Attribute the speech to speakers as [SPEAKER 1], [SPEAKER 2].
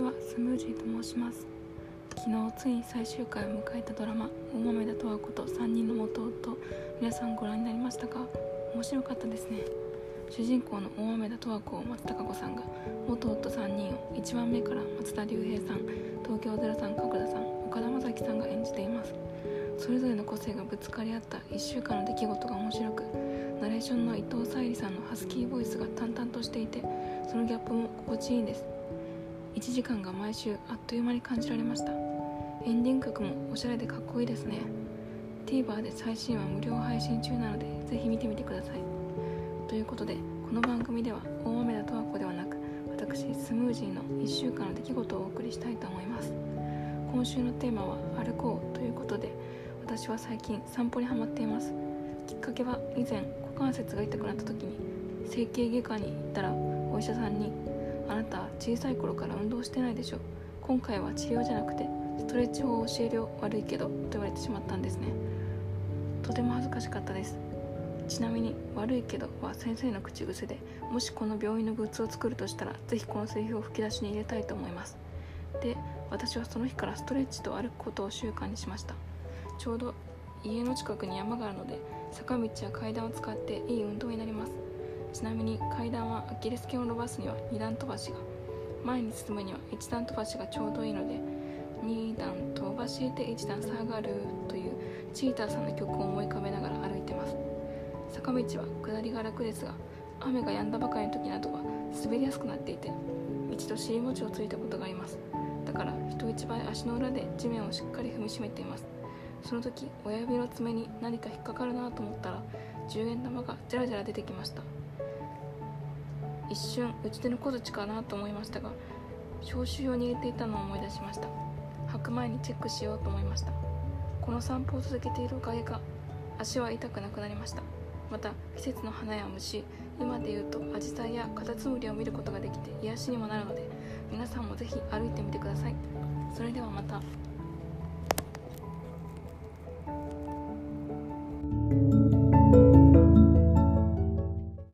[SPEAKER 1] ちはスムージーと申します。昨日ついに最終回を迎えたドラマ「大豆田十和子と3人の元夫」皆さんご覧になりましたか？面白かったですね。主人公の大豆田十和子を松たか子さんが元夫3人を1番目から松田龍平さん東京03角田さん岡田将生さんが演じています。それぞれの個性がぶつかり合った1週間の出来事が面白くナレーションの伊藤沙莉さんのハスキーボイスが淡々としていてそのギャップも心地いいです。1時間が毎週あっという間に感じられました。エンディング曲もおしゃれでかっこいいですね。TVer で最新話無料配信中なのでぜひ見てみてください。ということでこの番組では大豆田十和子ではなく私スムージーの1週間の出来事をお送りしたいと思います。今週のテーマは歩こうということで私は最近散歩にハマっています。きっかけは以前股関節が痛くなった時に整形外科に行ったらお医者さんに「あなた小さい頃から運動してないでしょ今回は治療じゃなくてストレッチ法を教えるよ悪いけど」と言われてしまったんですね。とても恥ずかしかったです。ちなみに「悪いけど」は先生の口癖でもしこの病院のグッズを作るとしたら是非このセリフを吹き出しに入れたいと思います。で私はその日からストレッチと歩くことを習慣にしました。ちょうど家の近くに山があるので坂道や階段を使っていい運動になります。ちなみに階段はアキレス腱を伸ばすには2段飛ばしが前に進むには1段飛ばしがちょうどいいので2段飛ばして1段下がるというチーターさんの曲を思い浮かべながら歩いてます。坂道は下りが楽ですが雨が止んだばかりの時などは滑りやすくなっていて一度尻餅をついたことがありますだから人一倍足の裏で地面をしっかり踏みしめていますその時親指の爪に何か引っかかるなと思ったら10円玉がジャラジャラ出てきました一瞬打ち手の小槌かなと思いましたが消臭を握っていたのを思い出しました。履く前にチェックしようと思いました。この散歩を続けているおかげか足は痛くなくなりました。また季節の花や虫今でいうとアジサイやカタツムリを見ることができて癒しにもなるので皆さんもぜひ歩いてみてください。それではまた。